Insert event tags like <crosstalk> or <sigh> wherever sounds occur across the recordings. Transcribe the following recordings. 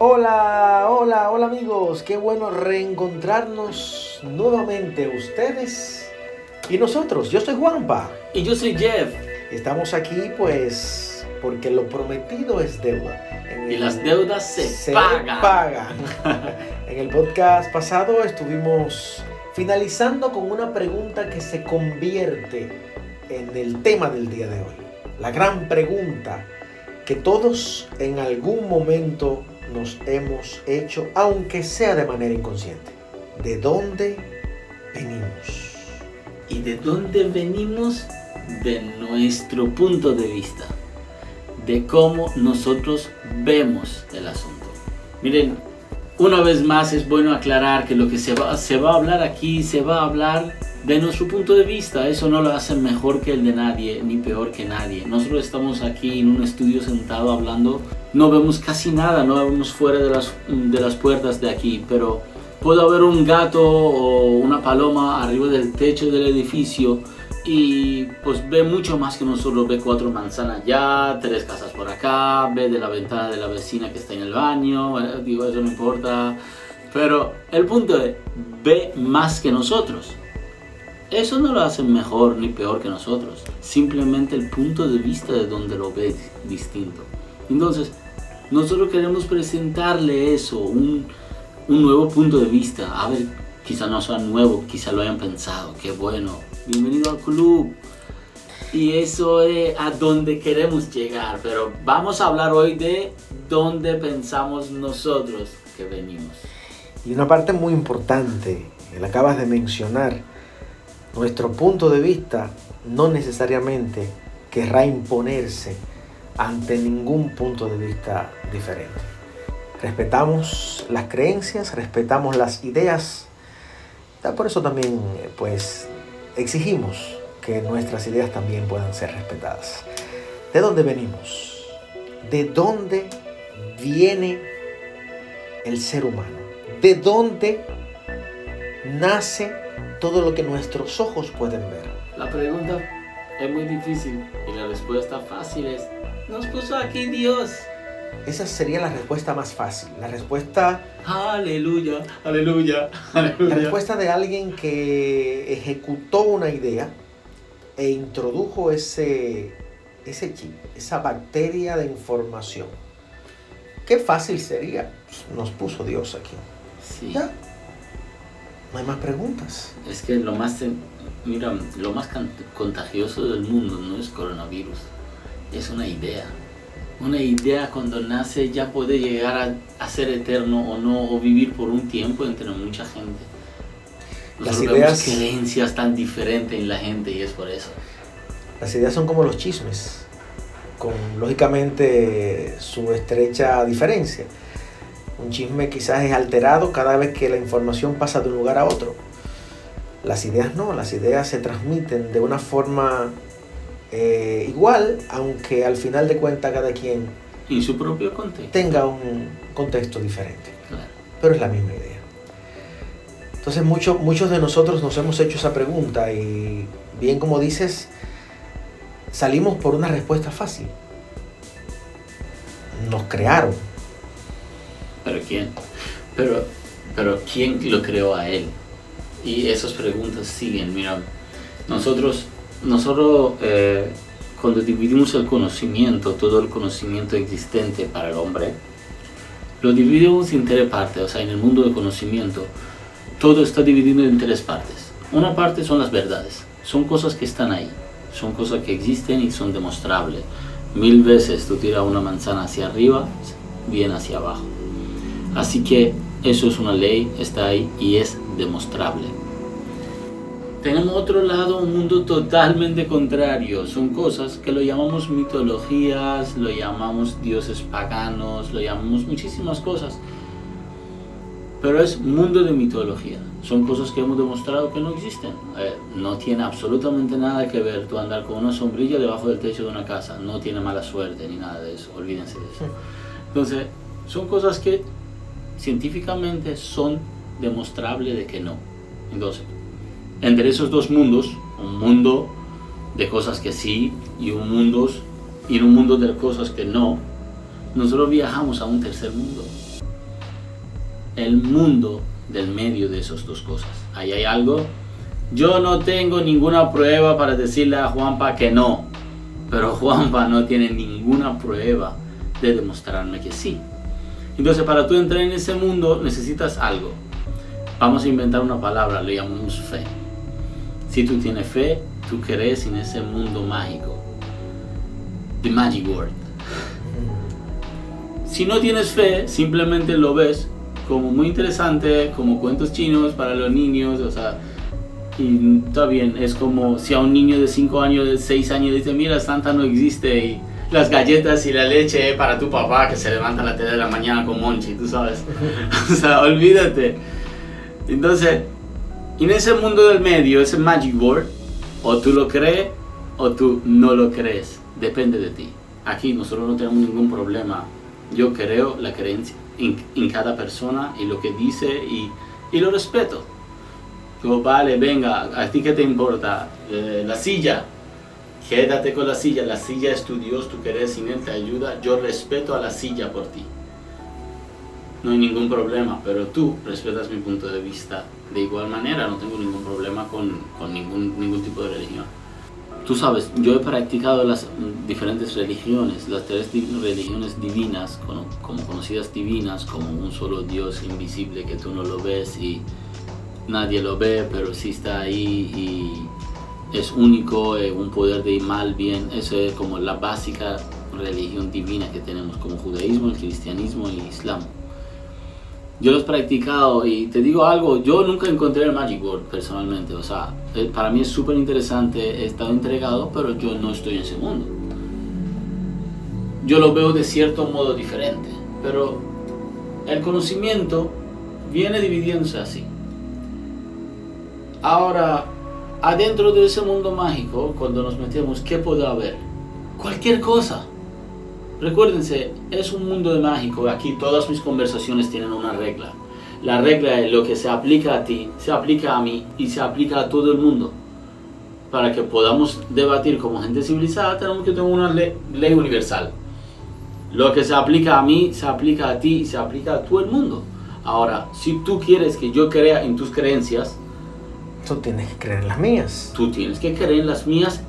Hola, hola, hola amigos, qué bueno reencontrarnos nuevamente ustedes y nosotros. Yo soy Juanpa. Y yo soy Jeff. Estamos aquí pues porque lo prometido es deuda. y las deudas se, pagan. pagan. <laughs> en el podcast pasado estuvimos finalizando con una pregunta que se convierte en el tema del día de hoy. La gran pregunta que todos en algún momento nos hemos hecho, aunque sea de manera inconsciente. ¿De dónde venimos? ¿Y de dónde venimos? De nuestro punto de vista, de cómo nosotros vemos el asunto. Miren, una vez más es bueno aclarar que lo que se va, a hablar aquí se va a hablar de nuestro punto de vista. Eso no lo hace mejor que el de nadie, ni peor que nadie. Nosotros estamos aquí en un estudio sentado hablando, no vemos casi nada, no vemos fuera de las, de las puertas de aquí, pero puede haber un gato o una paloma arriba del techo del edificio y pues ve mucho más que nosotros, ve cuatro manzanas ya, tres casas por acá, ve de la ventana de la vecina que está en el baño, digo, eso no importa, pero el punto es, ve más que nosotros. Eso no lo hace mejor ni peor que nosotros, simplemente el punto de vista de donde lo ve distinto. Entonces, nosotros queremos presentarle eso, un, un nuevo punto de vista, a ver, quizá no sea nuevo, quizá lo hayan pensado, qué bueno, bienvenido al club. Y eso es a donde queremos llegar, pero vamos a hablar hoy de dónde pensamos nosotros que venimos. Y una parte muy importante, que la acabas de mencionar, nuestro punto de vista no necesariamente querrá imponerse ante ningún punto de vista diferente. Respetamos las creencias, respetamos las ideas, por eso también pues exigimos que nuestras ideas también puedan ser respetadas. ¿De dónde venimos? ¿De dónde viene el ser humano? ¿De dónde nace todo lo que nuestros ojos pueden ver? La pregunta es muy difícil y la respuesta fácil es, nos puso aquí Dios. Esa sería la respuesta más fácil. La respuesta... Aleluya, aleluya, aleluya. La respuesta de alguien que ejecutó una idea e introdujo ese, ese chip, esa bacteria de información. Qué fácil sería. Nos puso Dios aquí. Sí. ¿Ya? No hay más preguntas. Es que lo más, mira, lo más contagioso del mundo no es coronavirus, es una idea una idea cuando nace ya puede llegar a, ser eterno o no, o vivir por un tiempo entre mucha gente. Las ideas, creencias tan diferentes en la gente y es por eso. Las ideas son como los chismes, con lógicamente su estrecha diferencia. Un chisme quizás es alterado cada vez que la información pasa de un lugar a otro. Las ideas no, las ideas se transmiten de una forma eh, igual, aunque al final de cuentas cada quien y su propio contexto tenga un contexto diferente, pero es la misma idea. Entonces muchos muchos de nosotros nos hemos hecho esa pregunta y bien como dices, salimos por una respuesta fácil. Nos crearon. ¿Pero quién? Pero, pero ¿quién lo creó a él? Y esas preguntas siguen. Mira, nosotros nosotros eh, cuando dividimos el conocimiento, todo el conocimiento existente para el hombre, lo dividimos en tres partes, o sea, en el mundo del conocimiento, todo está dividido en tres partes. Una parte son las verdades, son cosas que están ahí, son cosas que existen y son demostrables. Mil veces tú tiras una manzana hacia arriba, viene hacia abajo. Así que eso es una ley, está ahí y es demostrable tenemos otro lado, un mundo totalmente contrario. Son cosas que lo llamamos mitologías, lo llamamos dioses paganos, lo llamamos muchísimas cosas. Pero es mundo de mitología. Son cosas que hemos demostrado que no existen. Eh, no tiene absolutamente nada que ver tú andar con una sombrilla debajo del techo de una casa. No tiene mala suerte ni nada de eso. Olvídense de eso. Entonces, son cosas que científicamente son demostrables de que no. Entonces, entre esos dos mundos, un mundo de cosas que sí y un mundo, y un mundo de cosas que no, nosotros viajamos a un tercer mundo. el mundo del medio de esas dos cosas. Ahí hay algo. Yo no tengo ninguna prueba para decirle a Juanpa que no, pero Juanpa no tiene ninguna prueba de demostrarme que sí. Entonces, para tú entrar en ese mundo necesitas algo. Vamos a inventar una palabra, le llamamos fe. Si tú tienes fe, tú crees en ese mundo mágico. The Magic World. Si no tienes fe, simplemente lo ves como muy interesante, como cuentos chinos para los niños, o sea, y está bien, es como si a un niño de 5 años, de 6 años dice, mira, Santa no existe y las galletas y la leche para tu papá que se levanta a las 3 de la mañana con Monchi, tú sabes. <laughs> o sea, olvídate. Entonces, en ese mundo del medio, ese Magic Board, o tú lo crees o tú no lo crees, depende de ti. Aquí nosotros no tenemos ningún problema. Yo creo la creencia en, cada persona y lo que dice y, y lo respeto. Digo, vale, venga, ¿a ti qué te importa? Eh, la silla, quédate con la silla, la silla es tu Dios, tú crees en Él, te ayuda, yo respeto a la silla por ti. No hay ningún problema, pero tú respetas mi punto de vista de igual manera, no tengo ningún problema con, con ningún, ningún tipo de religión. Tú sabes, yo he practicado las diferentes religiones, las tres religiones divinas, como, conocidas divinas, como un solo Dios invisible que tú no lo ves y nadie lo ve, pero sí está ahí y es único, eh, un poder de mal, bien, eso es como la básica religión divina que tenemos como judaísmo, el cristianismo y el islam. Yo los he practicado y te digo algo, yo nunca encontré el Magic Board personalmente, o sea, eh, para mí es súper interesante, he estado entregado, pero yo no estoy en ese mundo. Yo lo veo de cierto modo diferente, pero el conocimiento viene dividiéndose así. Ahora, adentro de ese mundo mágico, cuando nos metemos, ¿qué puede haber? Cualquier cosa. Recuérdense, es un mundo de mágico. Aquí todas mis conversaciones tienen una regla. La regla es lo que se aplica a ti, se aplica a mí y se aplica a todo el mundo. Para que podamos debatir como gente civilizada, tenemos que tener una ley, ley universal. Lo que se aplica a mí, se aplica a ti y se aplica a todo el mundo. Ahora, si tú quieres que yo crea en tus creencias, tú tienes que creer en las mías. Tú tienes que creer en las mías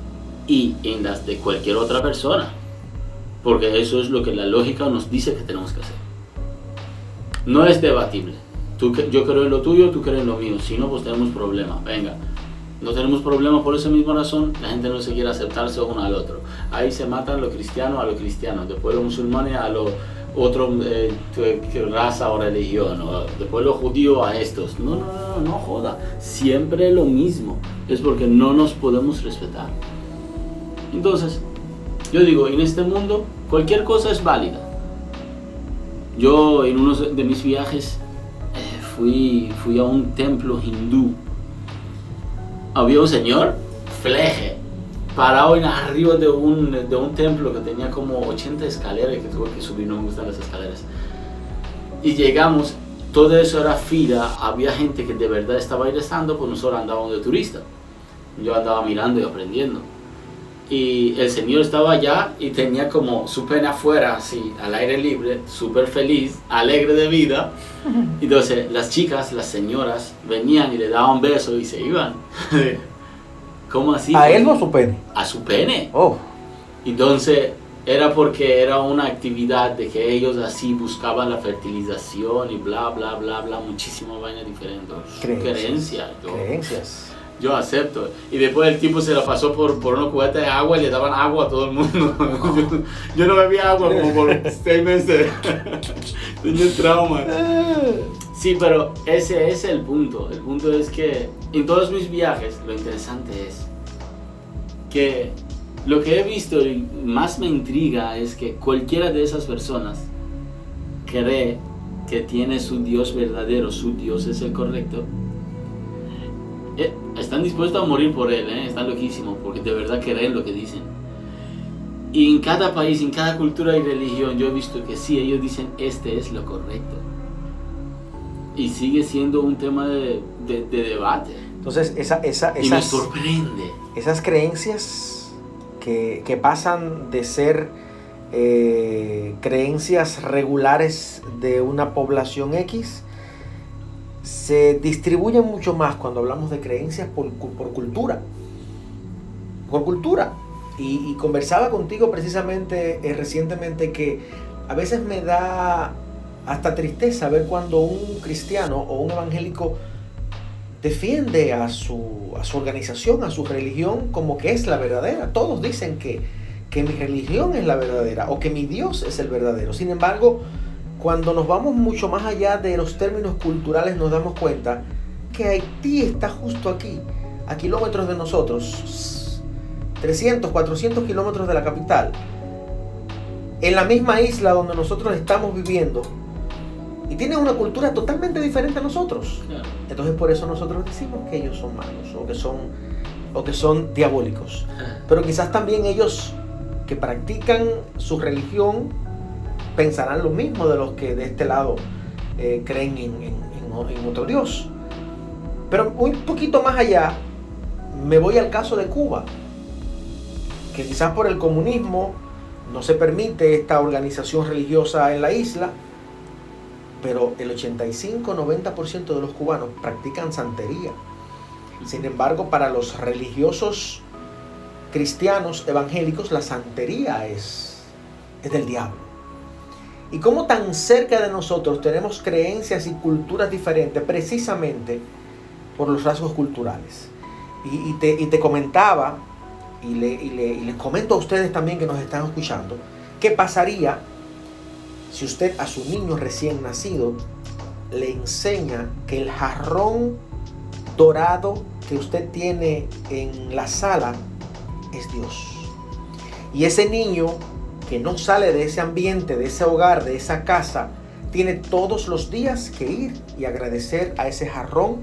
y en las de cualquier otra persona. Porque eso es lo que la lógica nos dice que tenemos que hacer. No es debatible. Tú, yo creo en lo tuyo, tú crees en lo mío. Si no, pues tenemos problemas. Venga. No tenemos problemas por esa misma razón. La gente no se quiere aceptarse uno al otro. Ahí se matan los cristianos a los cristianos. Después los musulmanes a los otros eh, raza o religión. después los judíos a estos. No, no, no, no joda. Siempre lo mismo. Es porque no nos podemos respetar. Entonces, yo digo, en este mundo cualquier cosa es válida. Yo en uno de mis viajes eh, fui, fui a un templo hindú. Había un señor, fleje, parado en arriba de un, de un templo que tenía como 80 escaleras que tuve que subir, no me gustan las escaleras. Y llegamos, todo eso era fila, había gente que de verdad estaba regresando, pues nosotros andábamos de turista. Yo andaba mirando y aprendiendo y el señor estaba allá y tenía como su pena afuera, así, al aire libre, súper feliz, alegre de vida. <laughs> Entonces las chicas, las señoras, venían y le daban besos y se iban. <laughs> ¿Cómo así? ¿A él o a su pene? A su pene. Oh. Entonces era porque era una actividad de que ellos así buscaban la fertilización y bla, bla, bla, bla, muchísimas vainas diferentes. Creencias. Creencias yo acepto. Y después el tipo se la pasó por, por una cubeta de agua y le daban agua a todo el mundo. <laughs> yo, no bebía agua como por seis meses. <laughs> Tenía trauma. Sí, pero ese es el punto. El punto es que en todos mis viajes lo interesante es que lo que he visto y más me intriga es que cualquiera de esas personas cree que tiene su Dios verdadero, su Dios es el correcto, eh, están dispuestos a morir por él, ¿eh? están loquísimos, porque de verdad creen lo que dicen. Y en cada país, en cada cultura y religión, yo he visto que sí, ellos dicen, este es lo correcto. Y sigue siendo un tema de, debate. Entonces, esa, esa, esas, y me sorprende. Esas creencias que, que pasan de ser eh, creencias regulares de una población X se distribuyen mucho más cuando hablamos de creencias por, por cultura. Por cultura. Y, conversaba contigo precisamente eh, recientemente que a veces me da hasta tristeza ver cuando un cristiano o un evangélico defiende a su, a su organización, a su religión como que es la verdadera. Todos dicen que, que mi religión es la verdadera o que mi Dios es el verdadero. Sin embargo, cuando nos vamos mucho más allá de los términos culturales nos damos cuenta que Haití está justo aquí, a kilómetros de nosotros, 300, 400 kilómetros de la capital, en la misma isla donde nosotros estamos viviendo, y tienen una cultura totalmente diferente a nosotros. Entonces por eso nosotros decimos que ellos son malos o que son, o que son diabólicos. Pero quizás también ellos que practican su religión pensarán lo mismo de los que de este lado eh, creen en, otro Dios. Pero un poquito más allá, me voy al caso de Cuba que quizás por el comunismo no se permite esta organización religiosa en la isla, pero el 85-90% de los cubanos practican santería. Sin embargo, para los religiosos cristianos evangélicos, la santería es, es del diablo. Y como tan cerca de nosotros tenemos creencias y culturas diferentes precisamente por los rasgos culturales. Y, te, y te comentaba y, les comento a ustedes también que nos están escuchando, ¿qué pasaría si usted a su niño recién nacido le enseña que el jarrón dorado que usted tiene en la sala es Dios? Y ese niño que no sale de ese ambiente, de ese hogar, de esa casa, tiene todos los días que ir y agradecer a ese jarrón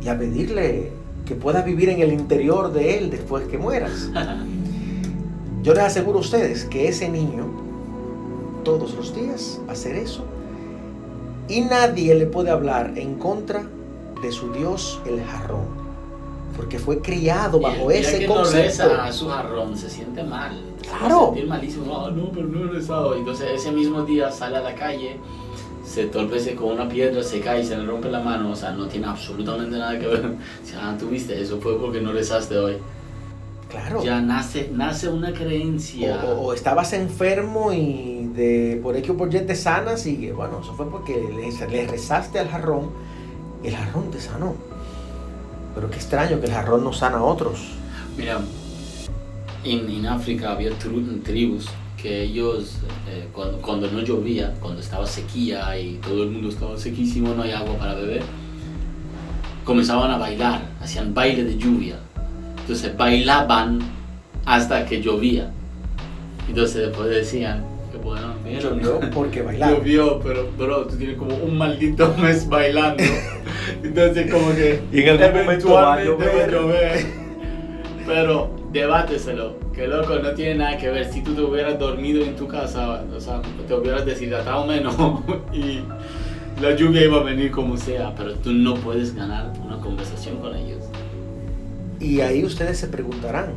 y a pedirle que puedas vivir en el interior de Él después que mueras. <laughs> Yo les aseguro a ustedes que ese niño todos los días va a hacer eso y nadie le puede hablar en contra de su Dios el jarrón. Porque fue criado bajo ese que concepto. No a su jarrón, se siente mal. Claro. Se malísimo. Ah, no, pero no he rezado. Entonces ese mismo día sale a la calle se torpece con una piedra, se cae y se le rompe la mano, o sea, no tiene absolutamente nada que ver. <laughs> Ah, tú viste, eso fue porque no rezaste hoy. Claro. Ya nace, nace una creencia. O, estabas enfermo y de, por X o por Y te sanas y bueno, eso fue porque le, rezaste al jarrón y el jarrón te sanó. Pero qué extraño que el jarrón no sana a otros. Mira, en, en África había tribus que ellos, eh, cuando, cuando, no llovía, cuando estaba sequía y todo el mundo estaba sequísimo, no hay agua para beber, comenzaban a bailar, hacían baile de lluvia. Entonces bailaban hasta que llovía. Entonces después decían, que bueno, llovió porque <laughs> bailaban. Llovió, pero bro, tú tienes como un maldito <laughs> mes bailando. Entonces como que y en algún momento va a llover. Pero debáteselo que loco, no tiene nada que ver. Si tú te hubieras dormido en tu casa, o sea, te hubieras deshidratado menos <laughs> y la lluvia iba a venir como sea, pero tú no puedes ganar una conversación con ellos. Y ahí ustedes se preguntarán,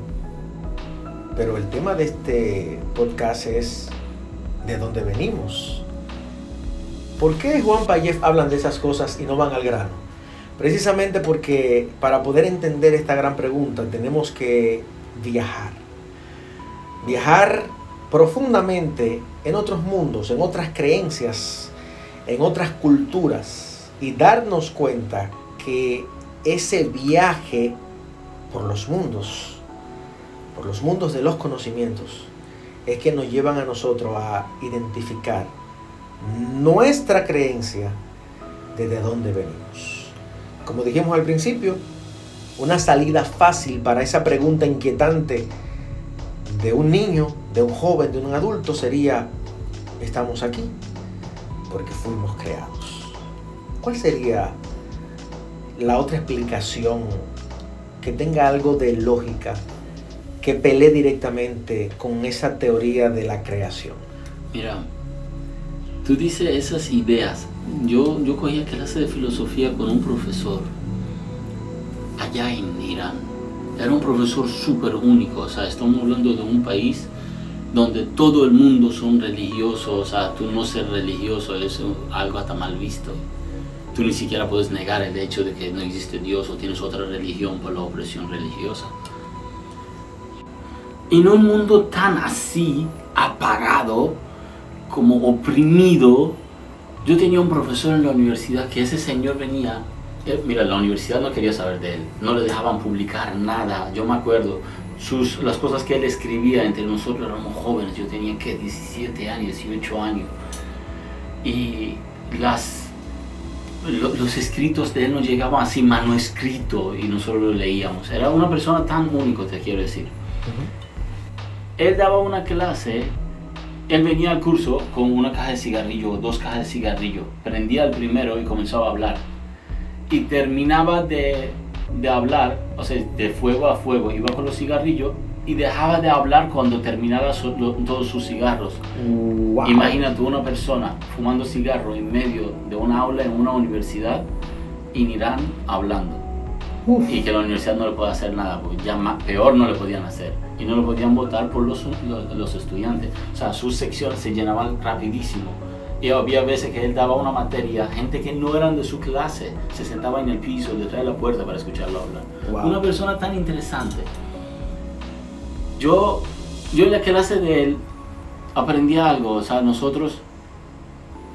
pero el tema de este podcast es de dónde venimos. ¿Por qué Juan Payef hablan de esas cosas y no van al grano? Precisamente porque para poder entender esta gran pregunta tenemos que viajar viajar profundamente en otros mundos, en otras creencias, en otras culturas y darnos cuenta que ese viaje por los mundos, por los mundos de los conocimientos, es que nos llevan a nosotros a identificar nuestra creencia desde dónde venimos. Como dijimos al principio, una salida fácil para esa pregunta inquietante de un niño, de un joven, de un adulto sería, estamos aquí porque fuimos creados. ¿Cuál sería la otra explicación que tenga algo de lógica, que pelee directamente con esa teoría de la creación? Mira, tú dices esas ideas. Yo, yo cogía clase de filosofía con un profesor allá en Irán era un profesor súper único, o sea, estamos hablando de un país donde todo el mundo son religiosos, o sea, tú no ser religioso es algo hasta mal visto. tú ni siquiera puedes negar el hecho de que no existe Dios o tienes otra religión por la opresión religiosa. En un mundo tan así, apagado, como oprimido, yo tenía un profesor en la universidad que ese señor venía, mira, la universidad no quería saber de él, no le dejaban publicar nada, yo me acuerdo, sus, las cosas que él escribía entre nosotros éramos jóvenes, yo tenía que 17 años, 18 años, y las, los escritos de él nos llegaban así manuscrito y nosotros lo leíamos. Era una persona tan único, te quiero decir. Él daba una clase, él venía al curso con una caja de cigarrillo, dos cajas de cigarrillo, prendía el primero y comenzaba a hablar. Y terminaba de, de hablar, o sea, de fuego a fuego, iba con los cigarrillos y dejaba de hablar cuando terminaba todos sus cigarros. Imagínate una persona fumando cigarro en medio de una aula en una universidad en Irán hablando. Y que la universidad no le puede hacer nada, porque ya más, peor no le podían hacer. Y no lo podían votar por los, los, estudiantes. O sea, sus secciones se llenaban rapidísimo. Y había veces que él daba una materia, gente que no eran de su clase, se sentaba en el piso detrás de la puerta para escucharlo hablar. Una persona tan interesante. Yo, yo en la clase de él aprendí algo, o sea, nosotros,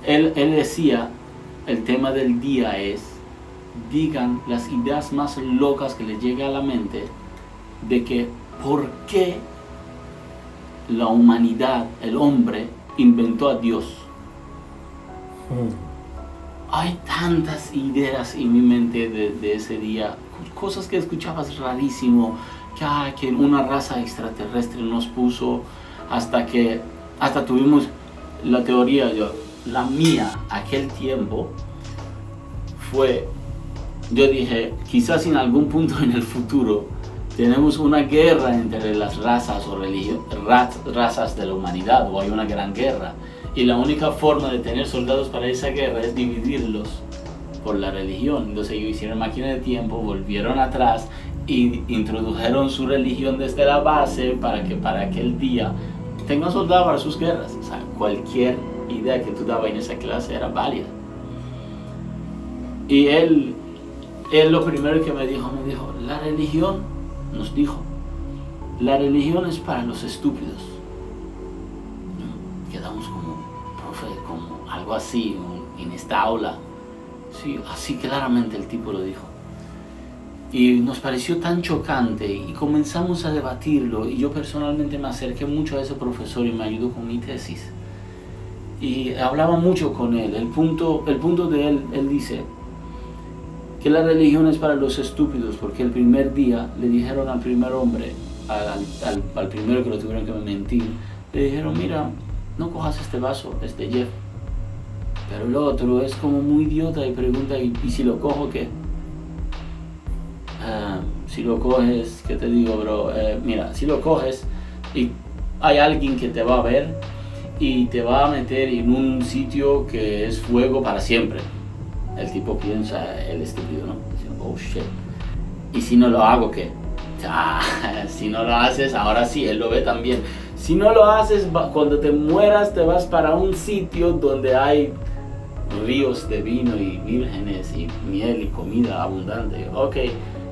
él, él decía, el tema del día es, digan las ideas más locas que les llegue a la mente de que por qué la humanidad, el hombre, inventó a Dios. Mm. Hay tantas ideas en mi mente de, ese día, cosas que escuchabas rarísimo, que, una raza extraterrestre nos puso hasta que hasta tuvimos la teoría, yo, la mía, aquel tiempo, fue, yo dije, quizás en algún punto en el futuro tenemos una guerra entre las razas o razas de la humanidad, o hay una gran guerra, y la única forma de tener soldados para esa guerra es dividirlos por la religión. Entonces ellos hicieron máquina de tiempo, volvieron atrás y introdujeron su religión desde la base para que para aquel día tengan soldados para sus guerras. O sea, cualquier idea que tú dabas en esa clase era válida. Y él, él lo primero que me dijo, me dijo, la religión, nos dijo, la religión es para los estúpidos. Algo así en esta aula. Sí, así claramente el tipo lo dijo. Y nos pareció tan chocante y comenzamos a debatirlo y yo personalmente me acerqué mucho a ese profesor y me ayudó con mi tesis. Y hablaba mucho con él. El punto, el punto de él, él dice que la religión es para los estúpidos porque el primer día le dijeron al primer hombre, al, al, primero que lo tuvieron que mentir, le dijeron, mira, no cojas este vaso, este Jeff. Pero el otro es como muy idiota y pregunta, ¿y, y si lo cojo qué? Ah, si lo coges, ¿qué te digo, bro? Eh, mira, si lo coges y hay alguien que te va a ver y te va a meter en un sitio que es fuego para siempre. El tipo piensa, el estúpido, ¿no? oh shit. ¿Y si no lo hago, qué? Ah, <laughs> si no lo haces, ahora sí, él lo ve también. Si no lo haces, cuando te mueras, te vas para un sitio donde hay ríos de vino y vírgenes y miel y comida abundante. Ok,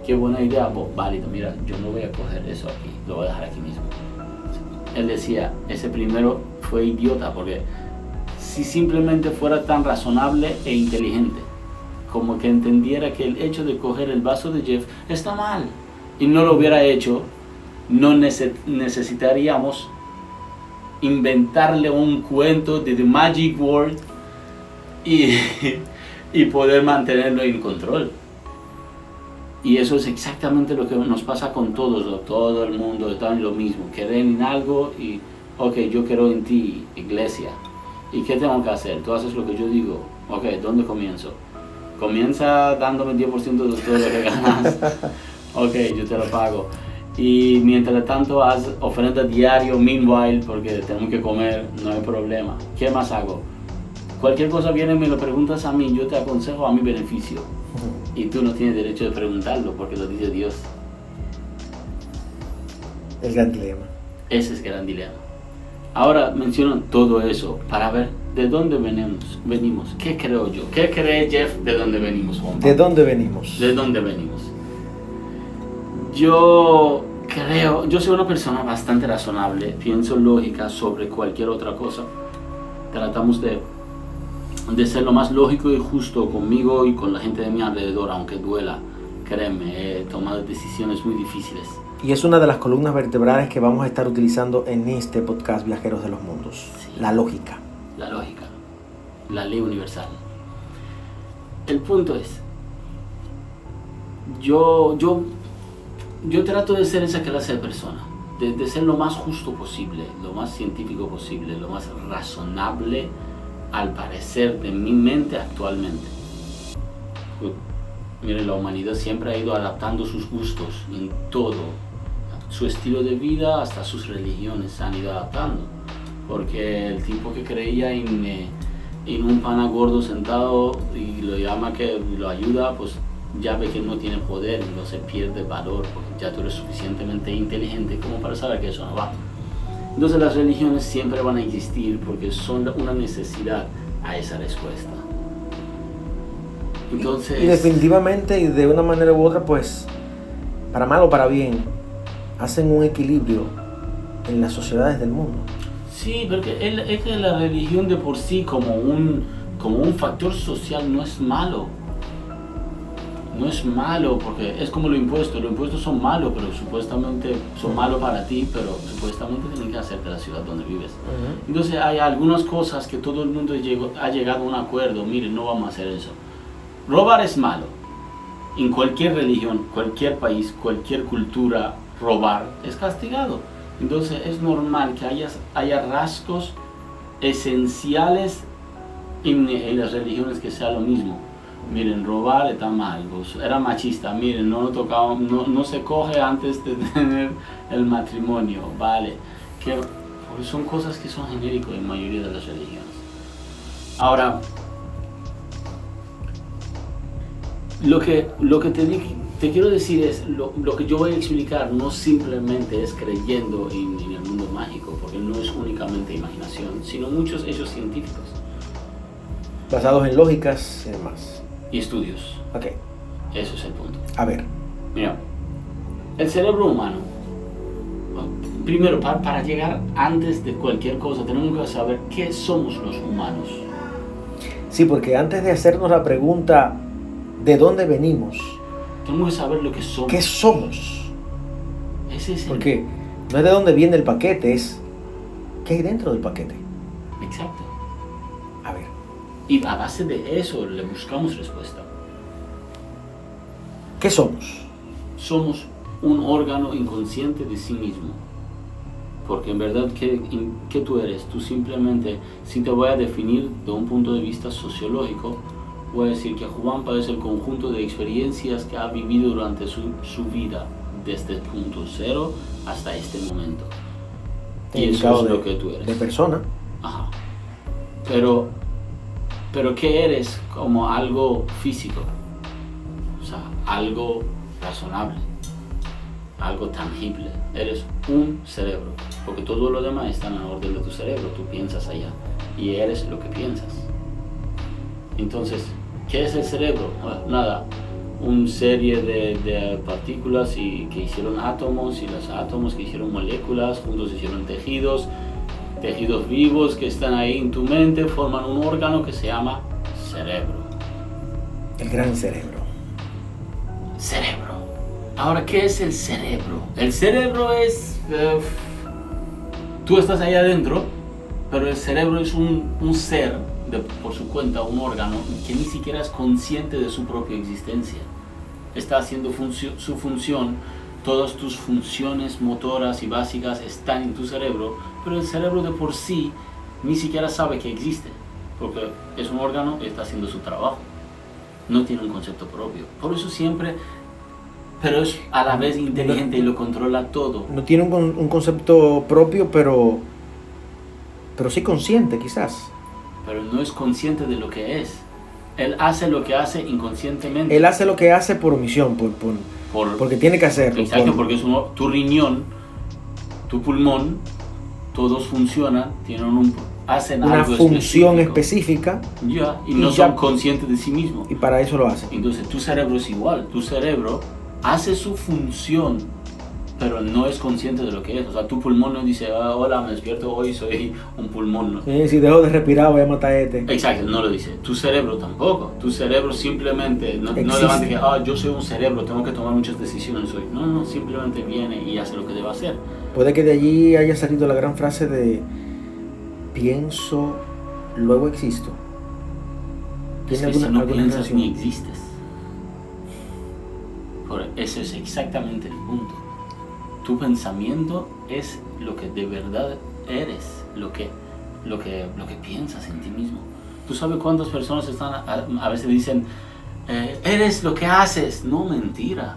qué buena idea, pues válido, mira, yo no voy a coger eso aquí, lo voy a dejar aquí mismo. Él decía, ese primero fue idiota porque si simplemente fuera tan razonable e inteligente, como que entendiera que el hecho de coger el vaso de Jeff está mal y no lo hubiera hecho, no necesitaríamos inventarle un cuento de The Magic World y, <laughs> y poder mantenerlo en control. Y eso es exactamente lo que nos pasa con todos, todo el mundo, están lo mismo, creen en algo y, ok, yo quiero en ti, iglesia. ¿Y qué tengo que hacer? Tú haces lo que yo digo. Ok, ¿dónde comienzo? Comienza dándome 10% de todo lo que ganas. <laughs> ok, yo te lo pago. Y mientras tanto, haz ofrenda diario, meanwhile, porque tenemos que comer, no hay problema. ¿Qué más hago? Cualquier cosa viene y me lo preguntas a mí, yo te aconsejo a mi beneficio y tú no tienes derecho de preguntarlo porque lo dice Dios. El gran dilema. Ese es el gran dilema. Ahora menciono todo eso para ver de dónde venimos. venimos. ¿Qué creo yo? ¿Qué cree Jeff de dónde venimos, Juan? ¿De dónde venimos? ¿De dónde venimos? Yo creo, yo soy una persona bastante razonable, pienso lógica sobre cualquier otra cosa. Tratamos de, de ser lo más lógico y justo conmigo y con la gente de mi alrededor, aunque duela. Créeme, he tomado decisiones muy difíciles. Y es una de las columnas vertebrales que vamos a estar utilizando en este podcast Viajeros de los Mundos. La lógica. La lógica. La ley universal. El punto es, yo, yo yo trato de ser esa clase de persona, de, ser lo más justo posible, lo más científico posible, lo más razonable al parecer de mi mente actualmente. Miren, la humanidad siempre ha ido adaptando sus gustos en todo, su estilo de vida hasta sus religiones se han ido adaptando, porque el tipo que creía en, eh, en un pana gordo sentado y lo llama que lo ayuda, pues ya ve que no tiene poder no se pierde valor porque ya tú eres suficientemente inteligente como para saber que eso no va. Entonces las religiones siempre van a existir porque son una necesidad a esa respuesta. Entonces... Y definitivamente y de una manera u otra, pues, para mal o para bien, hacen un equilibrio en las sociedades del mundo. Sí, porque es que la religión de por sí como un, como un factor social no es malo no es malo porque es como lo impuesto. Los impuestos son malos, pero supuestamente son malos para ti, pero supuestamente tienen que hacerte la ciudad donde vives. Entonces hay algunas cosas que todo el mundo ha llegado a un acuerdo. Miren, no vamos a hacer eso. Robar es malo. En cualquier religión, cualquier país, cualquier cultura, robar es castigado. Entonces es normal que haya, haya rasgos esenciales en, en las religiones que sea lo mismo miren, robar está mal, era machista, miren, no, tocaba, no, no se coge antes de <laughs> tener el matrimonio, vale, que porque son cosas que son genéricas en mayoría de las religiones. Ahora, lo que, lo que te, te quiero decir es, lo, lo, que yo voy a explicar no simplemente es creyendo en, en, el mundo mágico, porque no es únicamente imaginación, sino muchos hechos científicos. Basados en lógicas y demás y estudios. Ok. Eso es el punto. A ver. Mira, el cerebro humano, primero, para, para llegar antes de cualquier cosa, tenemos que saber qué somos los humanos. Sí, porque antes de hacernos la pregunta de dónde venimos, tenemos que saber lo que somos. ¿Qué somos? Ese es Porque no es de dónde viene el paquete, es qué hay dentro del paquete. Exacto. Y a base de eso le buscamos respuesta. ¿Qué somos? Somos un órgano inconsciente de sí mismo. Porque en verdad, ¿qué, ¿qué, tú eres? Tú simplemente, si te voy a definir de un punto de vista sociológico, voy a decir que Juanpa es el conjunto de experiencias que ha vivido durante su, su vida, desde el punto cero hasta este momento. Y eso es lo que tú eres. De persona. Ajá. Pero pero ¿qué eres como algo físico? O sea, algo razonable, algo tangible. Eres un cerebro, porque todo lo demás está en la orden de tu cerebro, tú piensas allá y eres lo que piensas. Entonces, ¿qué es el cerebro? nada, una serie de, partículas y, que hicieron átomos y los átomos que hicieron moléculas, juntos hicieron tejidos tejidos vivos que están ahí en tu mente forman un órgano que se llama cerebro. El gran cerebro. Cerebro. Ahora, ¿qué es el cerebro? El cerebro es... Eh, tú estás ahí adentro, pero el cerebro es un, un ser, de, por su cuenta, un órgano que ni siquiera es consciente de su propia existencia. Está haciendo su función todas tus funciones motoras y básicas están en tu cerebro, pero el cerebro de por sí ni siquiera sabe que existe, porque es un órgano y está haciendo su trabajo. No tiene un concepto propio. Por eso siempre, pero es a la vez inteligente y lo controla todo. No tiene un, un concepto propio, pero, pero sí consciente quizás. Pero no es consciente de lo que es. Él hace lo que hace inconscientemente. Él hace lo que hace por omisión, por, porque tiene que hacerlo. Exacto, porque es tu riñón, tu pulmón, todos funcionan, tienen un, hacen Una algo función específico. específica Ya, y Y no ya- son conscientes de sí mismos. y para eso lo hacen. Entonces tu cerebro es igual, tu cerebro hace su función, pero no es consciente de lo que es. O sea, tu pulmón no dice, "Ah, hola, me despierto hoy, soy un pulmón. ¿no? Sí, si dejo de respirar voy a matar a este. Exacto, no lo dice. Tu cerebro tampoco. Tu cerebro simplemente no, no levanta que, ah, yo soy un cerebro, tengo que tomar muchas decisiones hoy. No, no, simplemente viene y hace lo que debe hacer. Puede que de allí haya salido la gran frase de pienso, luego existo. Es ¿Tiene que si alguna, no alguna piensas relación? ni existes. Por eso es exactamente el punto. Tu pensamiento es lo que de verdad eres, lo que, lo que, lo que piensas en ti mismo. Tú sabes cuántas personas están a, a veces dicen, eh, eres lo que haces. No, mentira.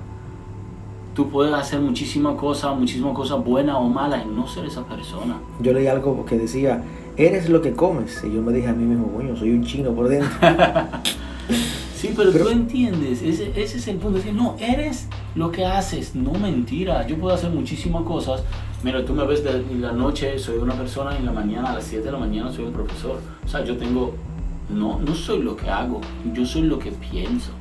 Tú puedes hacer muchísima cosa, muchísima cosa buena o mala y no ser esa persona. Yo leí algo que decía, eres lo que comes. Y yo me dije a mí mismo, coño, soy un chino por dentro. <laughs> Sí, pero, Pero- tú entiendes, ese, ese es el punto. No, eres lo que haces, no mentira. Yo puedo hacer muchísimas cosas. Mira, tú me ves de en la noche, soy una persona, y en la mañana, a las 7 de la mañana, soy un profesor. O sea, yo tengo, no, no soy lo que hago, yo soy lo que pienso.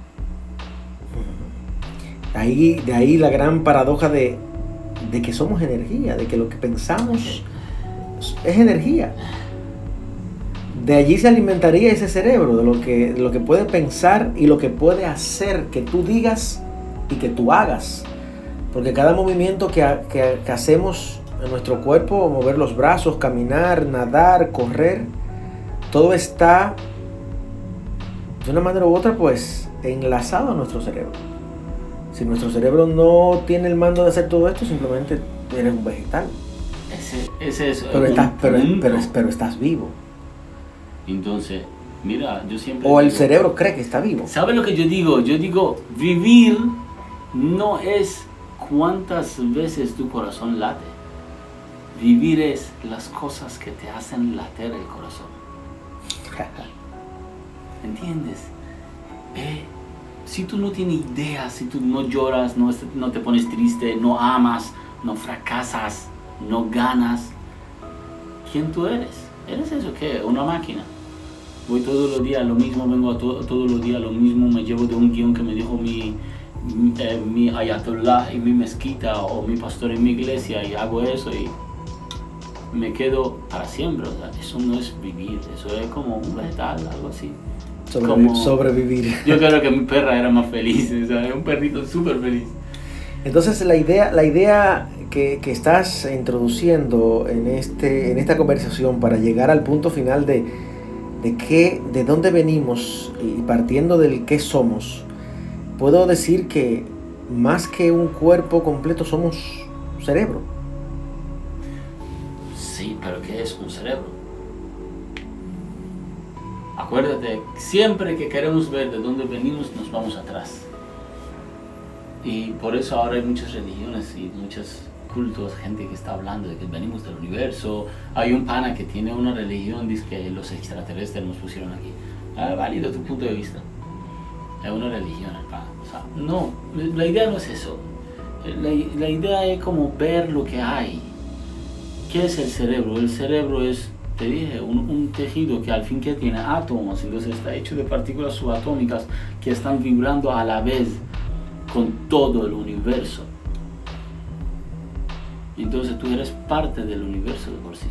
Ahí, de ahí la gran paradoja de, que somos energía, de que lo que pensamos es energía. De allí se alimentaría ese cerebro, de lo que, de lo que puede pensar y lo que puede hacer que tú digas y que tú hagas. Porque cada movimiento que, que- que hacemos en nuestro cuerpo, mover los brazos, caminar, nadar, correr, todo está de una manera u otra pues enlazado a nuestro cerebro. Si nuestro cerebro no tiene el mando de hacer todo esto, simplemente eres un vegetal. Ese, ese es Pero estás, pero, pero, pero estás vivo. Entonces, mira, yo siempre... O el cerebro cree que está vivo. ¿Sabe lo que yo digo? Yo digo, vivir no es cuántas veces tu corazón late. Vivir es las cosas que te hacen latir el corazón. <laughs> ¿Entiendes? Eh, si tú no tienes idea, si tú no lloras, no, te pones triste, no amas, no fracasas, no ganas, ¿quién tú eres? ¿Eres eso qué? ¿Una máquina? Voy todos los días lo mismo, vengo a to- todos los días a lo mismo, me llevo de un guion que me dijo mi, eh, mi ayatollah en mi mezquita o mi pastor en mi iglesia y hago eso y me quedo para siempre. O sea, eso no es vivir, eso es como un vegetal, algo así. Sobrevi- Como- Sobrevivir. <laughs> Yo creo que mi perra era más feliz, o sea, era un perrito súper feliz. Entonces la idea, la idea que, que estás introduciendo en, este, en esta conversación para llegar al punto final de, de, qué, de dónde venimos y partiendo del qué somos, puedo decir que más que un cuerpo completo somos cerebro. Sí, pero ¿qué es un cerebro? Acuérdate, siempre que queremos ver de dónde venimos, nos vamos atrás. Y por eso ahora hay muchas religiones y muchos cultos, gente que está hablando de que venimos del universo. Hay un pana que tiene una religión, dice que los extraterrestres nos pusieron aquí. Ah, válido tu punto de vista. Es una religión el pana. No, la idea no es eso. La, idea es como ver lo que hay. ¿Qué es el cerebro? El cerebro es, te dije, un, un tejido que al fin que tiene átomos, entonces está hecho de partículas subatómicas que están vibrando a la vez con todo el universo. Entonces tú eres parte del universo de por sí.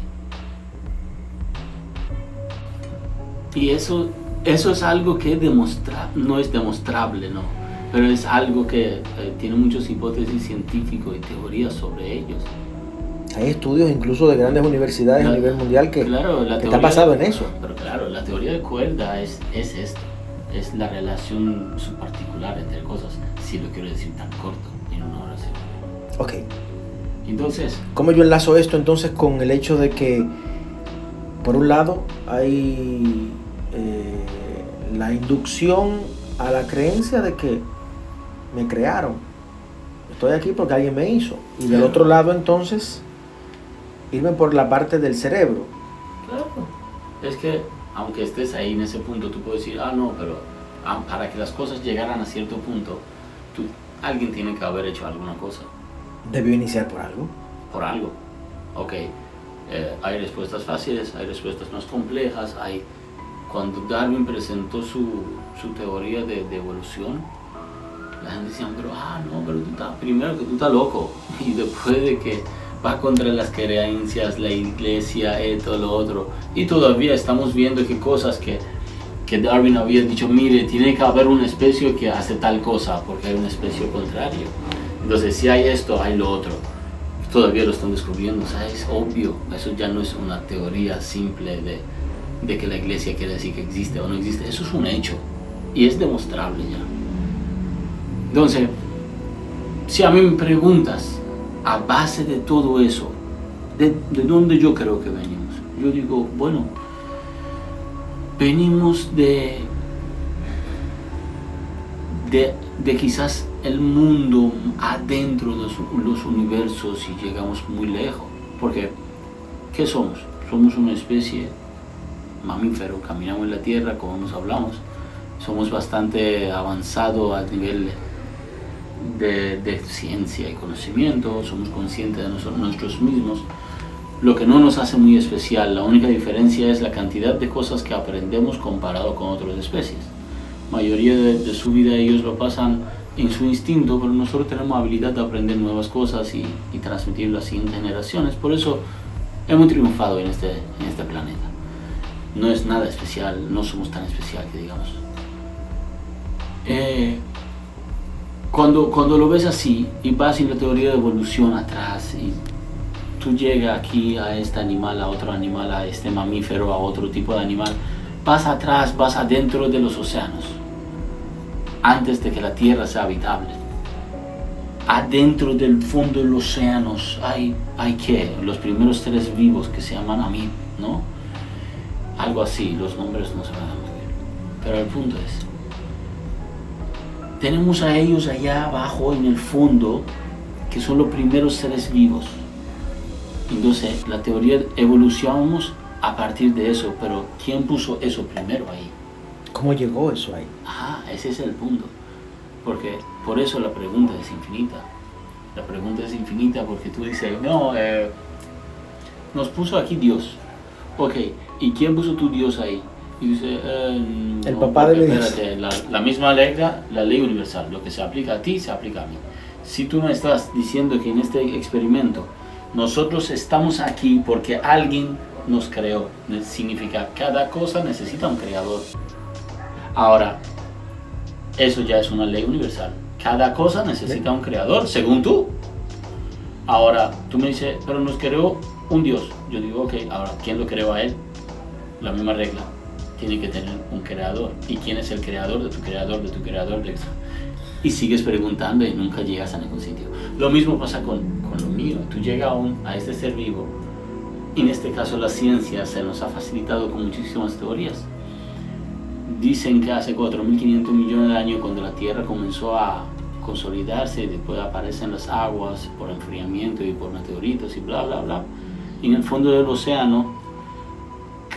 Y eso, eso es algo que demostra, no es demostrable, ¿no? Pero es algo que eh, tiene muchas hipótesis científicas y teorías sobre ellos. Hay estudios incluso de grandes universidades a nivel mundial que, claro, la que está basado en eso. Pero claro, la teoría de cuerda es, es esto. Es la relación subparticular entre cosas, si lo quiero decir tan corto, en una oración. Ok. Entonces, ¿Cómo yo enlazo esto entonces con el hecho de que, por un lado, hay eh, la inducción a la creencia de que me crearon? Estoy aquí porque alguien me hizo. Y del Claro. otro lado, entonces, irme por la parte del cerebro. claro, es que aunque estés ahí en ese punto, tú puedes decir, ah, no, pero ah, para que las cosas llegaran a cierto punto, tú, alguien tiene que haber hecho alguna cosa. Debió iniciar por algo. por algo. Ok, Eh, hay respuestas fáciles, hay respuestas más complejas. Hay, cuando Darwin presentó su, su teoría de, de, evolución, la gente decía, pero, ah, no, pero tú estás, primero que tú estás loco. <laughs> Y después de que va contra las creencias, la iglesia, esto, lo otro. Y todavía estamos viendo que cosas que, que Darwin había dicho, mire, tiene que haber una especie que hace tal cosa, porque hay una especie contraria. Entonces, si hay esto, hay lo otro. Todavía lo están descubriendo, o sea, es obvio, eso ya no es una teoría simple de, de que la iglesia quiere decir que existe o no existe, eso es un hecho y es demostrable ya. Entonces, si a mí me preguntas, a base de todo eso, ¿de, de dónde yo creo que venimos? Yo digo, bueno, venimos de, de, de quizás el mundo adentro de los universos y llegamos muy lejos. Porque, ¿qué somos? Somos una especie mamífero, caminamos en la Tierra, como nos hablamos, somos bastante avanzados a nivel de, ciencia y conocimiento, somos conscientes de nosotros, nosotros mismos, lo que no nos hace muy especial, la única diferencia es la cantidad de cosas que aprendemos comparado con otras especies. La mayoría de, su vida ellos lo pasan en su instinto, pero nosotros tenemos habilidad de aprender nuevas cosas y, y transmitirlo a siguientes generaciones. Por eso hemos triunfado en este, en este planeta. No es nada especial, no somos tan especial que digamos. Eh, cuando, cuando lo ves así y vas en la teoría de evolución atrás y tú llegas aquí a este animal, a otro animal, a este mamífero, a otro tipo de animal, vas atrás, vas adentro de los océanos antes de que la tierra sea habitable. Adentro del fondo de los océanos hay, hay que, los primeros seres vivos que se llaman Amid, ¿no? Algo así, los nombres no se van a bien. Pero el punto es, tenemos a ellos allá abajo en el fondo, que son los primeros seres vivos. Entonces, la teoría evolucionamos a partir de eso, pero ¿quién puso eso primero ahí? ¿Cómo llegó eso ahí? Ajá, ese es el punto. Porque por eso la pregunta es infinita. La pregunta es infinita porque tú dices, no, eh, nos puso aquí Dios. Ok, ¿y quién puso tu Dios ahí? Y dice, eh, el papá de espérate, la, la misma ley, la ley universal, lo que se aplica a ti, se aplica a mí. Si tú me estás diciendo que en este experimento nosotros estamos aquí porque alguien nos creó, significa cada cosa necesita un creador. Ahora, eso ya es una ley universal. Cada cosa necesita un creador, según tú. Ahora, tú me dices, pero nos creó un Dios. Yo digo, ok, ahora, ¿quién lo creó a él? La misma regla. Tiene que tener un creador. ¿Y quién es el creador de tu creador, de tu creador, de Y sigues preguntando y nunca llegas a ningún sitio. Lo mismo pasa con, con lo mío. Tú llegas a, a este ser vivo. Y en este caso la ciencia se nos ha facilitado con muchísimas teorías Dicen que hace 4.500 millones de años cuando la Tierra comenzó a consolidarse, después aparecen las aguas por enfriamiento y por meteoritos y bla, bla, bla. Y en el fondo del océano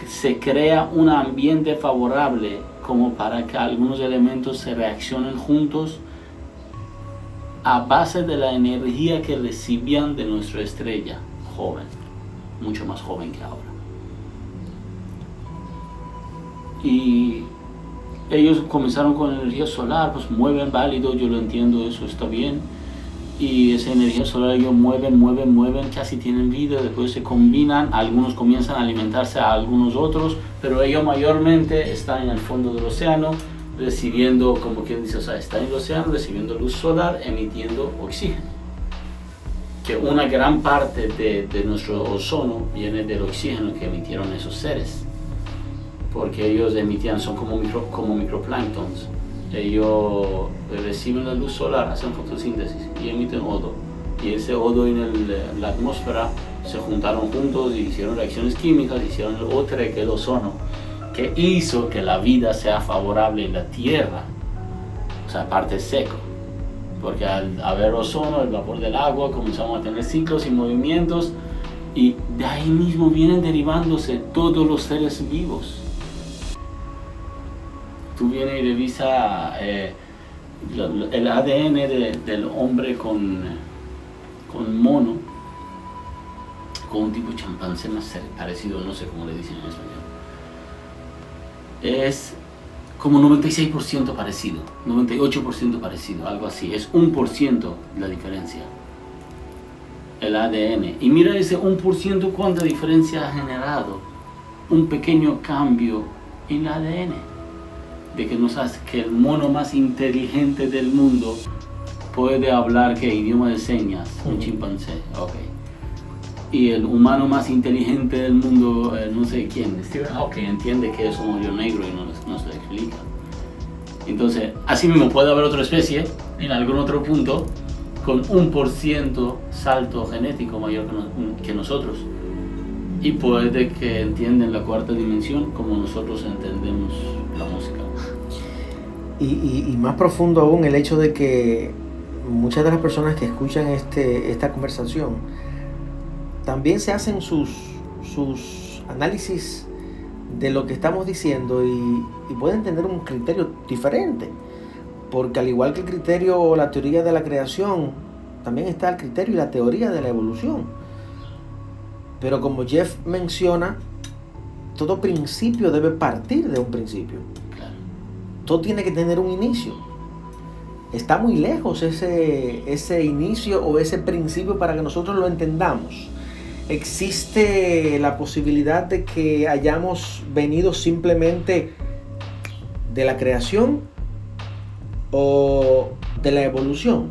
se crea un ambiente favorable como para que algunos elementos se reaccionen juntos a base de la energía que recibían de nuestra estrella joven, mucho más joven que ahora. Y ellos comenzaron con energía solar, pues mueven válido, yo lo entiendo, eso está bien. Y esa energía solar ellos mueven, mueven, mueven, casi tienen vida, después se combinan, algunos comienzan a alimentarse a algunos otros, pero ellos mayormente están en el fondo del océano, recibiendo, como quien dice, o sea, están en el océano recibiendo luz solar, emitiendo oxígeno. Que una gran parte de, de nuestro ozono viene del oxígeno que emitieron esos seres porque ellos emitían, son como, micro, como microplánctons. Ellos reciben la luz solar, hacen fotosíntesis y emiten odo. Y ese odo en el, la atmósfera se juntaron juntos y hicieron reacciones químicas, hicieron el otro que el ozono, que hizo que la vida sea favorable en la Tierra, o sea, parte seco. Porque al haber ozono, el vapor del agua, comenzamos a tener ciclos y movimientos, y de ahí mismo vienen derivándose todos los seres vivos tú vienes y revisas eh, el ADN del hombre con, con mono, con un tipo de chimpancé más parecido, no sé cómo le dicen en español. Es como 96% parecido, 98% parecido, algo así. Es 1% la diferencia. El ADN. Y mira ese 1% cuánta diferencia ha generado un pequeño cambio en el ADN. De que nos hace que el mono más inteligente del mundo puede hablar que idioma de señas, un chimpancé. Okay y el humano más inteligente del mundo, eh, no sé quién, Stephen Hawking, entiende que es un hoyo negro y no, no se le explica. Entonces, así mismo puede haber otra especie en algún otro punto con un por ciento salto genético mayor que, nosotros. Y puede que entiendan la cuarta dimensión como nosotros entendemos. Y, y, más profundo aún el hecho de que muchas de las personas que escuchan este, esta conversación también se hacen sus, sus análisis de lo que estamos diciendo y, pueden tener un criterio diferente. Porque al igual que el criterio o la teoría de la creación, también está el criterio y la teoría de la evolución. Pero como Jeff menciona, todo principio debe partir de un principio. Todo tiene que tener un inicio. Está muy lejos ese, ese inicio o ese principio para que nosotros lo entendamos existe la posibilidad de que hayamos venido simplemente de la creación o de la evolución.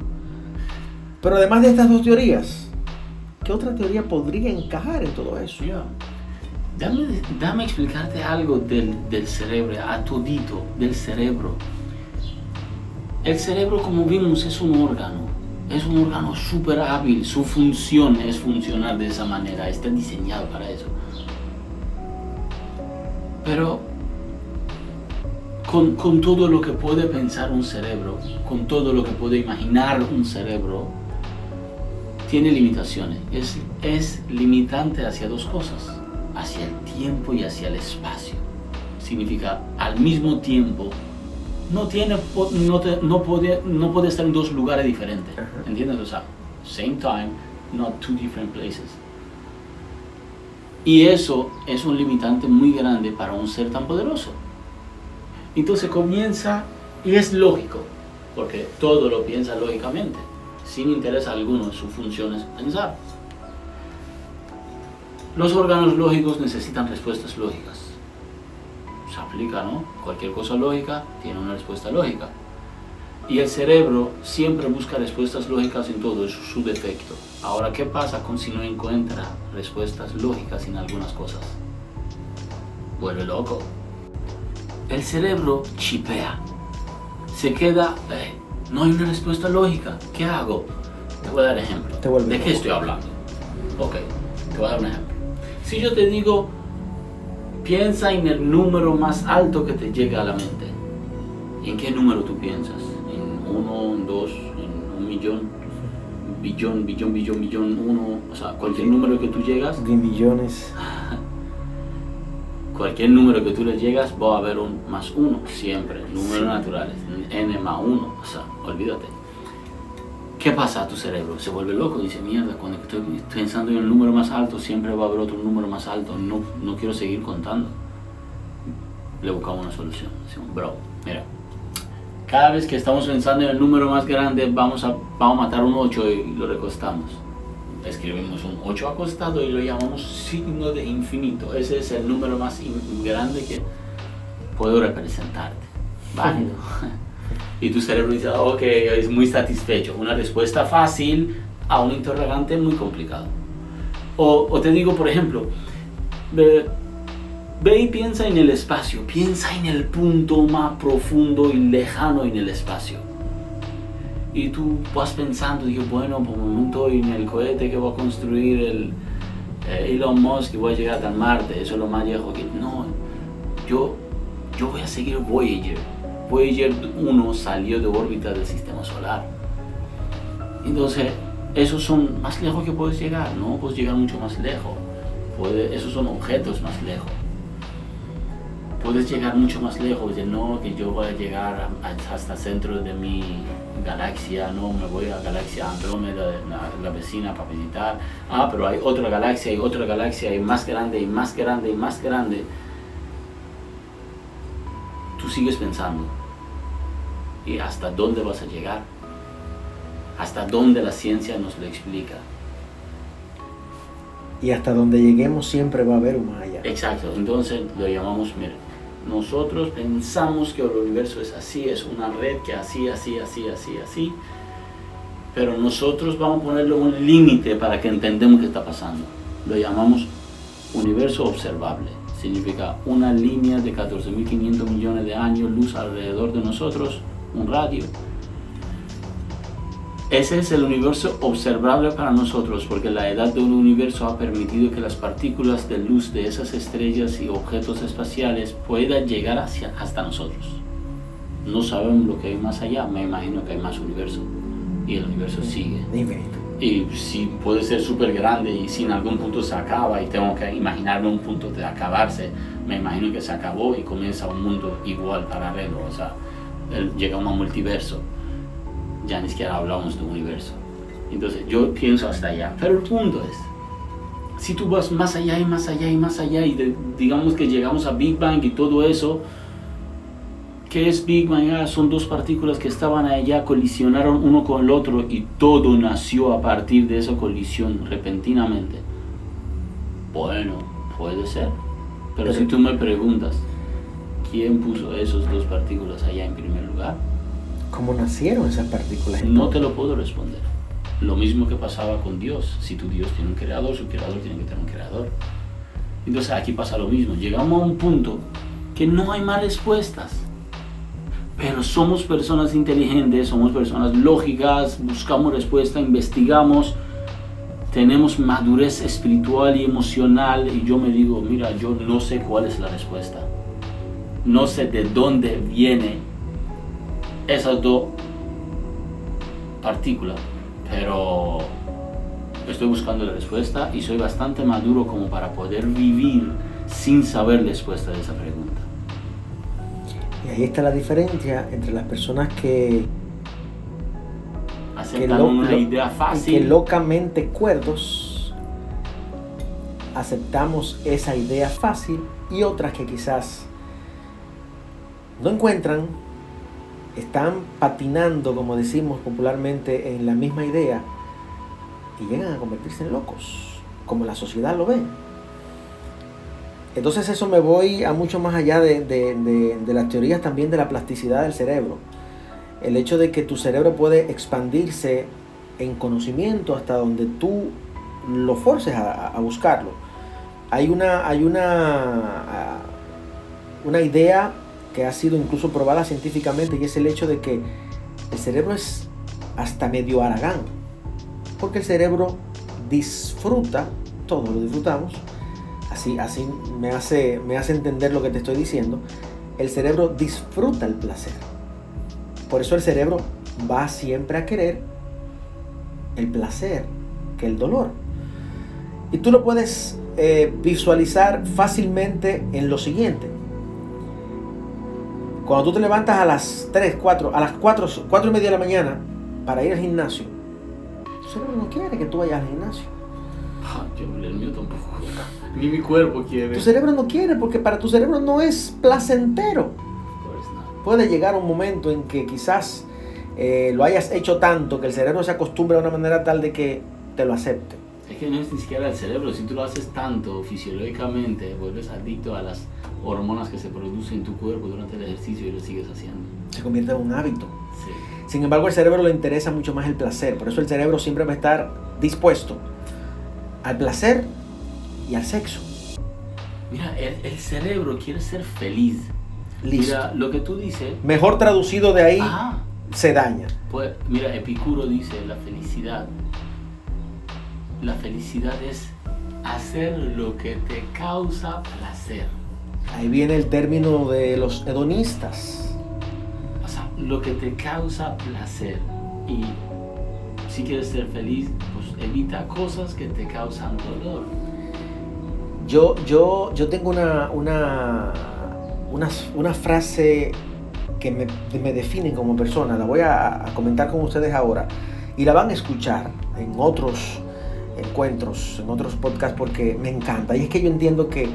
Pero además de estas dos teorías, ¿qué otra teoría podría encajar en todo eso? Dame, explicarte algo del, del cerebro, a todito del cerebro. El cerebro, como vimos, es un órgano es un órgano súper hábil, su función es funcionar de esa manera, está diseñado para eso. Pero con, con, todo lo que puede pensar un cerebro, con todo lo que puede imaginar un cerebro, tiene limitaciones. Es, es limitante hacia dos cosas, hacia el tiempo y hacia el espacio. Significa al mismo tiempo no tiene no, no, puede, no puede estar en dos lugares diferentes. ¿Entiendes? O sea, same time, not two different places. Y eso es un limitante muy grande para un ser tan poderoso. Entonces comienza, y es lógico, porque todo lo piensa lógicamente, sin interés alguno, su función es pensar. Los órganos lógicos necesitan respuestas lógicas se aplica, ¿no? Cualquier cosa lógica tiene una respuesta lógica. Y el cerebro siempre busca respuestas lógicas en todo, es su defecto. Ahora, ¿qué pasa con si no encuentra respuestas lógicas en algunas cosas? Vuelve loco. El cerebro chipea. Se queda, eh, no hay una respuesta lógica. ¿Qué hago? Te voy a dar ejemplo. ¿De qué estoy hablando? Ok, te voy a dar un ejemplo. Si yo te digo, Piensa en el número más alto que te llega a la mente. ¿En qué número tú piensas? ¿En uno, en dos, en un millón? Billón, billón, billón, billón, uno. O sea, cualquier número que tú llegas. De millones. <laughs> cualquier número que tú le llegas va a haber un más uno, siempre. Números naturales. N más uno. O sea, olvídate. ¿Qué pasa a tu cerebro? Se vuelve loco, dice, mierda, cuando estoy pensando en el número más alto, siempre va a haber otro número más alto, no, no quiero seguir contando. Le buscamos una solución. Decimos, bro, mira, cada vez que estamos pensando en el número más grande, vamos a, vamos a matar un 8 y lo recostamos. Escribimos un 8 acostado y lo llamamos signo de infinito. Ese es el número más grande que puedo representarte. Válido. <laughs> y tu cerebro dice, ok, es muy satisfecho. Una respuesta fácil a un interrogante muy complicado. O, o te digo, por ejemplo, ve, ve, y piensa en el espacio, piensa en el punto más profundo y lejano en el espacio. Y tú vas pensando, digo, bueno, por un momento en el cohete que va a construir el eh, Elon Musk y voy a llegar a Marte, eso es lo más viejo que... No, yo, yo voy a seguir Voyager Voyager 1 salió de órbita del sistema solar. Entonces, esos son más lejos que puedes llegar, no puedes llegar mucho más lejos. Esos son objetos más lejos. puedes llegar mucho más lejos de no que yo voy a llegar hasta el centro de mi galaxia, no me voy a galaxia Andrómeda, la, la vecina para visitar, ah, pero hay otra galaxia, hay otra galaxia, y más grande, y más grande, y más grande. Tú sigues pensando, ¿y hasta dónde vas a llegar? ¿Hasta dónde la ciencia nos lo explica? Y hasta donde lleguemos siempre va a haber un Maya. Exacto, entonces lo llamamos, miren, nosotros pensamos que el universo es así, es una red que así, así, así, así, así, pero nosotros vamos a ponerle un límite para que entendamos qué está pasando. Lo llamamos universo observable. Significa una línea de 14.500 millones de años luz alrededor de nosotros, un radio, ese es el universo observable para nosotros porque la edad del universo ha permitido que las partículas de luz de esas estrellas y objetos espaciales puedan llegar hacia, hasta nosotros. No sabemos lo que hay más allá, me imagino que hay más universo y el universo sigue. Y si puede ser súper grande y si en algún punto se acaba y tengo que imaginarme un punto de acabarse, me imagino que se acabó y comienza un mundo igual paralelo, o sea, llega un multiverso ya ni siquiera hablamos de universo. Entonces yo pienso hasta allá. Pero el punto es, si tú vas más allá y más allá y más allá y digamos que llegamos a Big Bang y todo eso, ¿qué es Big Bang? Ah, son dos partículas que estaban allá, colisionaron uno con el otro y todo nació a partir de esa colisión repentinamente. Bueno, puede ser. Pero si tú me preguntas, ¿quién puso esas dos partículas allá en primer lugar? ¿Cómo nacieron esas partículas? No te lo puedo responder. Lo mismo que pasaba con Dios. Si tu Dios tiene un creador, su creador tiene que tener un creador. Entonces aquí pasa lo mismo. Llegamos a un punto que no hay más respuestas. Pero somos personas inteligentes, somos personas lógicas, buscamos respuesta, investigamos, tenemos madurez espiritual y emocional y yo me digo, mira, yo no sé cuál es la respuesta. No sé de dónde viene esas dos partículas, pero estoy buscando la respuesta y soy bastante maduro como para poder vivir sin saber la respuesta de esa pregunta. Y ahí está la diferencia entre las personas que aceptan una idea fácil, y que locamente cuerdos aceptamos esa idea fácil y otras que quizás no encuentran están patinando, como decimos popularmente, en la misma idea y llegan a convertirse en locos, como la sociedad lo ve. Entonces eso me voy a mucho más allá de, las teorías también de la plasticidad del cerebro. El hecho de que tu cerebro puede expandirse en conocimiento hasta donde tú lo forces a, buscarlo. Hay una, hay una, una idea que ha sido incluso probada científicamente y es el hecho de que el cerebro es hasta medio aragán, porque el cerebro disfruta, todos lo disfrutamos, así, así me, hace, me hace entender lo que te estoy diciendo, el cerebro disfruta el placer. Por eso el cerebro va siempre a querer el placer que el dolor. Y tú lo puedes eh, visualizar fácilmente en lo siguiente. Cuando tú te levantas a las 3, 4, a las 4, 4 y media de la mañana para ir al gimnasio, tu cerebro no quiere que tú vayas al gimnasio. Ah, yo, el mío tampoco. Ni mi cuerpo quiere. Tu cerebro no quiere porque para tu cerebro no es placentero. Puede llegar un momento en que quizás eh, lo hayas hecho tanto que el cerebro se acostumbre a una manera tal de que te lo acepte. Es que no es ni siquiera el cerebro, si tú lo haces tanto fisiológicamente, vuelves adicto a las hormonas que se producen en tu cuerpo durante el ejercicio y lo sigues haciendo. Se convierte en un hábito. Sin embargo, al cerebro le interesa mucho más el placer. Por eso el cerebro siempre va a estar dispuesto al placer y al sexo. Mira, el, cerebro quiere ser feliz. Mira, lo que tú dices... Mejor traducido de ahí, se daña. Pues, mira, Epicuro dice, la felicidad. La felicidad es hacer lo que te causa placer. Ahí viene el término de los hedonistas. O sea, lo que te causa placer. Y si quieres ser feliz, pues evita cosas que te causan dolor. Yo, yo, yo tengo una, una, una, una frase que me, me, define como persona. La voy a, a comentar con ustedes ahora y la van a escuchar en otros encuentros, en otros podcasts, porque me encanta. Y es que yo entiendo que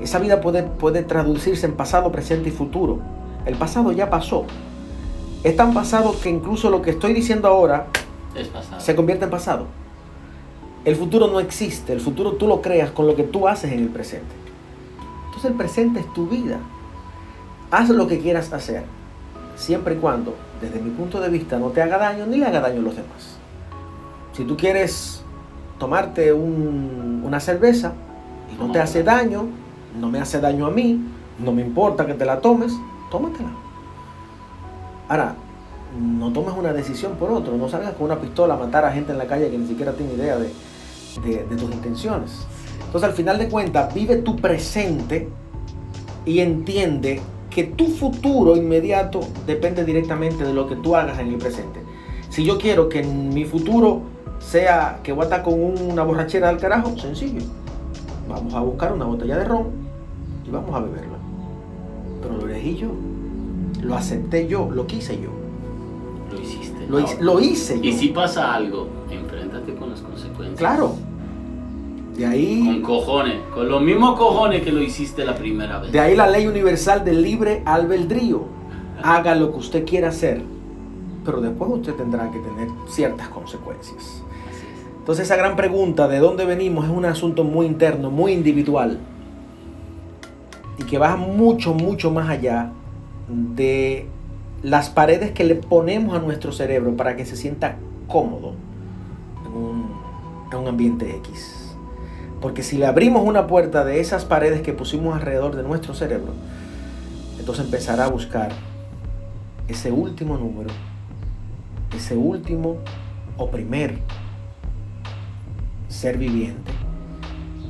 esa vida puede, puede traducirse en pasado, presente y futuro. El pasado ya pasó. Es tan pasado que incluso lo que estoy diciendo ahora se convierte en pasado. El futuro no existe, el futuro tú lo creas con lo que tú haces en el presente. Entonces el presente es tu vida. Haz lo que quieras hacer, siempre y cuando, desde mi punto de vista, no te haga daño ni le haga daño a los demás. Si tú quieres tomarte una cerveza y no te hace daño, no me hace daño a mí, no me importa que te la tomes, tómatela. Ahora, no tomes una decisión por otro, no salgas con una pistola a matar a gente en la calle que ni siquiera tiene idea de, de tus intenciones. Entonces, al final de cuentas, vive tu presente y entiende que tu futuro inmediato depende directamente de lo que tú hagas en el presente. Si yo quiero que en mi futuro sea que voy a estar con una borrachera del carajo, sencillo. Vamos a buscar una botella de ron y vamos a beberla. Pero lo elegí yo. Lo acepté yo, lo quise yo. Lo hiciste. Lo, hice, lo hice yo. Y si pasa algo, consecuencias. Claro. De ahí. Con cojones. Con los mismos cojones que lo hiciste la primera vez. De ahí la ley universal del libre albedrío. Haga lo que usted quiera hacer. Pero después usted tendrá que tener ciertas consecuencias. Entonces esa gran pregunta de dónde venimos es un asunto muy interno, muy individual y que va mucho, mucho más allá de las paredes que le ponemos a nuestro cerebro para que se sienta cómodo en un ambiente X. Porque si le abrimos una puerta de esas paredes que pusimos alrededor de nuestro cerebro, entonces empezará a buscar ese último número, ese último o primer ser viviente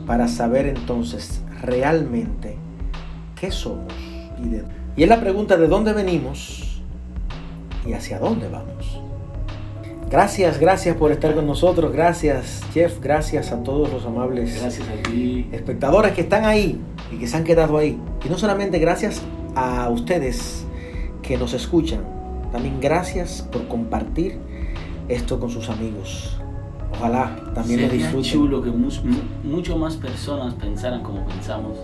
para saber entonces realmente qué somos y es la pregunta de dónde venimos y hacia dónde vamos. Gracias, gracias por estar con nosotros. Gracias, Jeff. Gracias a todos los amables gracias a espectadores que están ahí y que se han quedado ahí. Y no solamente gracias a ustedes que nos escuchan, también gracias por compartir esto con sus amigos. Ojalá también Sería lo disfruten. chulo que mucho, mucho más personas pensaran como pensamos.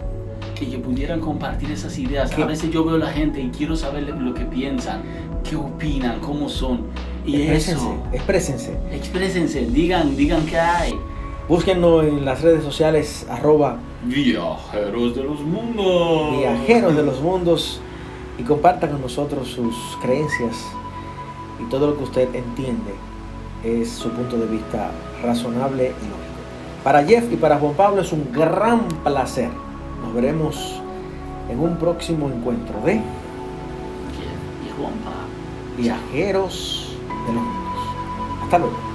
Que, que pudieran compartir esas ideas. ¿Qué? A veces yo veo a la gente y quiero saber lo que piensan, qué opinan, cómo son. Y Exprésense, eso, exprésense. exprésense, digan, digan qué hay. Búsquennos en las redes sociales arroba Viajeros de los mundos. viajeros de los mundos y compartan con nosotros sus creencias y todo lo que usted entiende es su punto de vista razonable y lógico. Para Jeff y para Juan Pablo es un gran placer. Nos veremos en un próximo encuentro de Y Juanpa. viajeros de los. Hasta luego.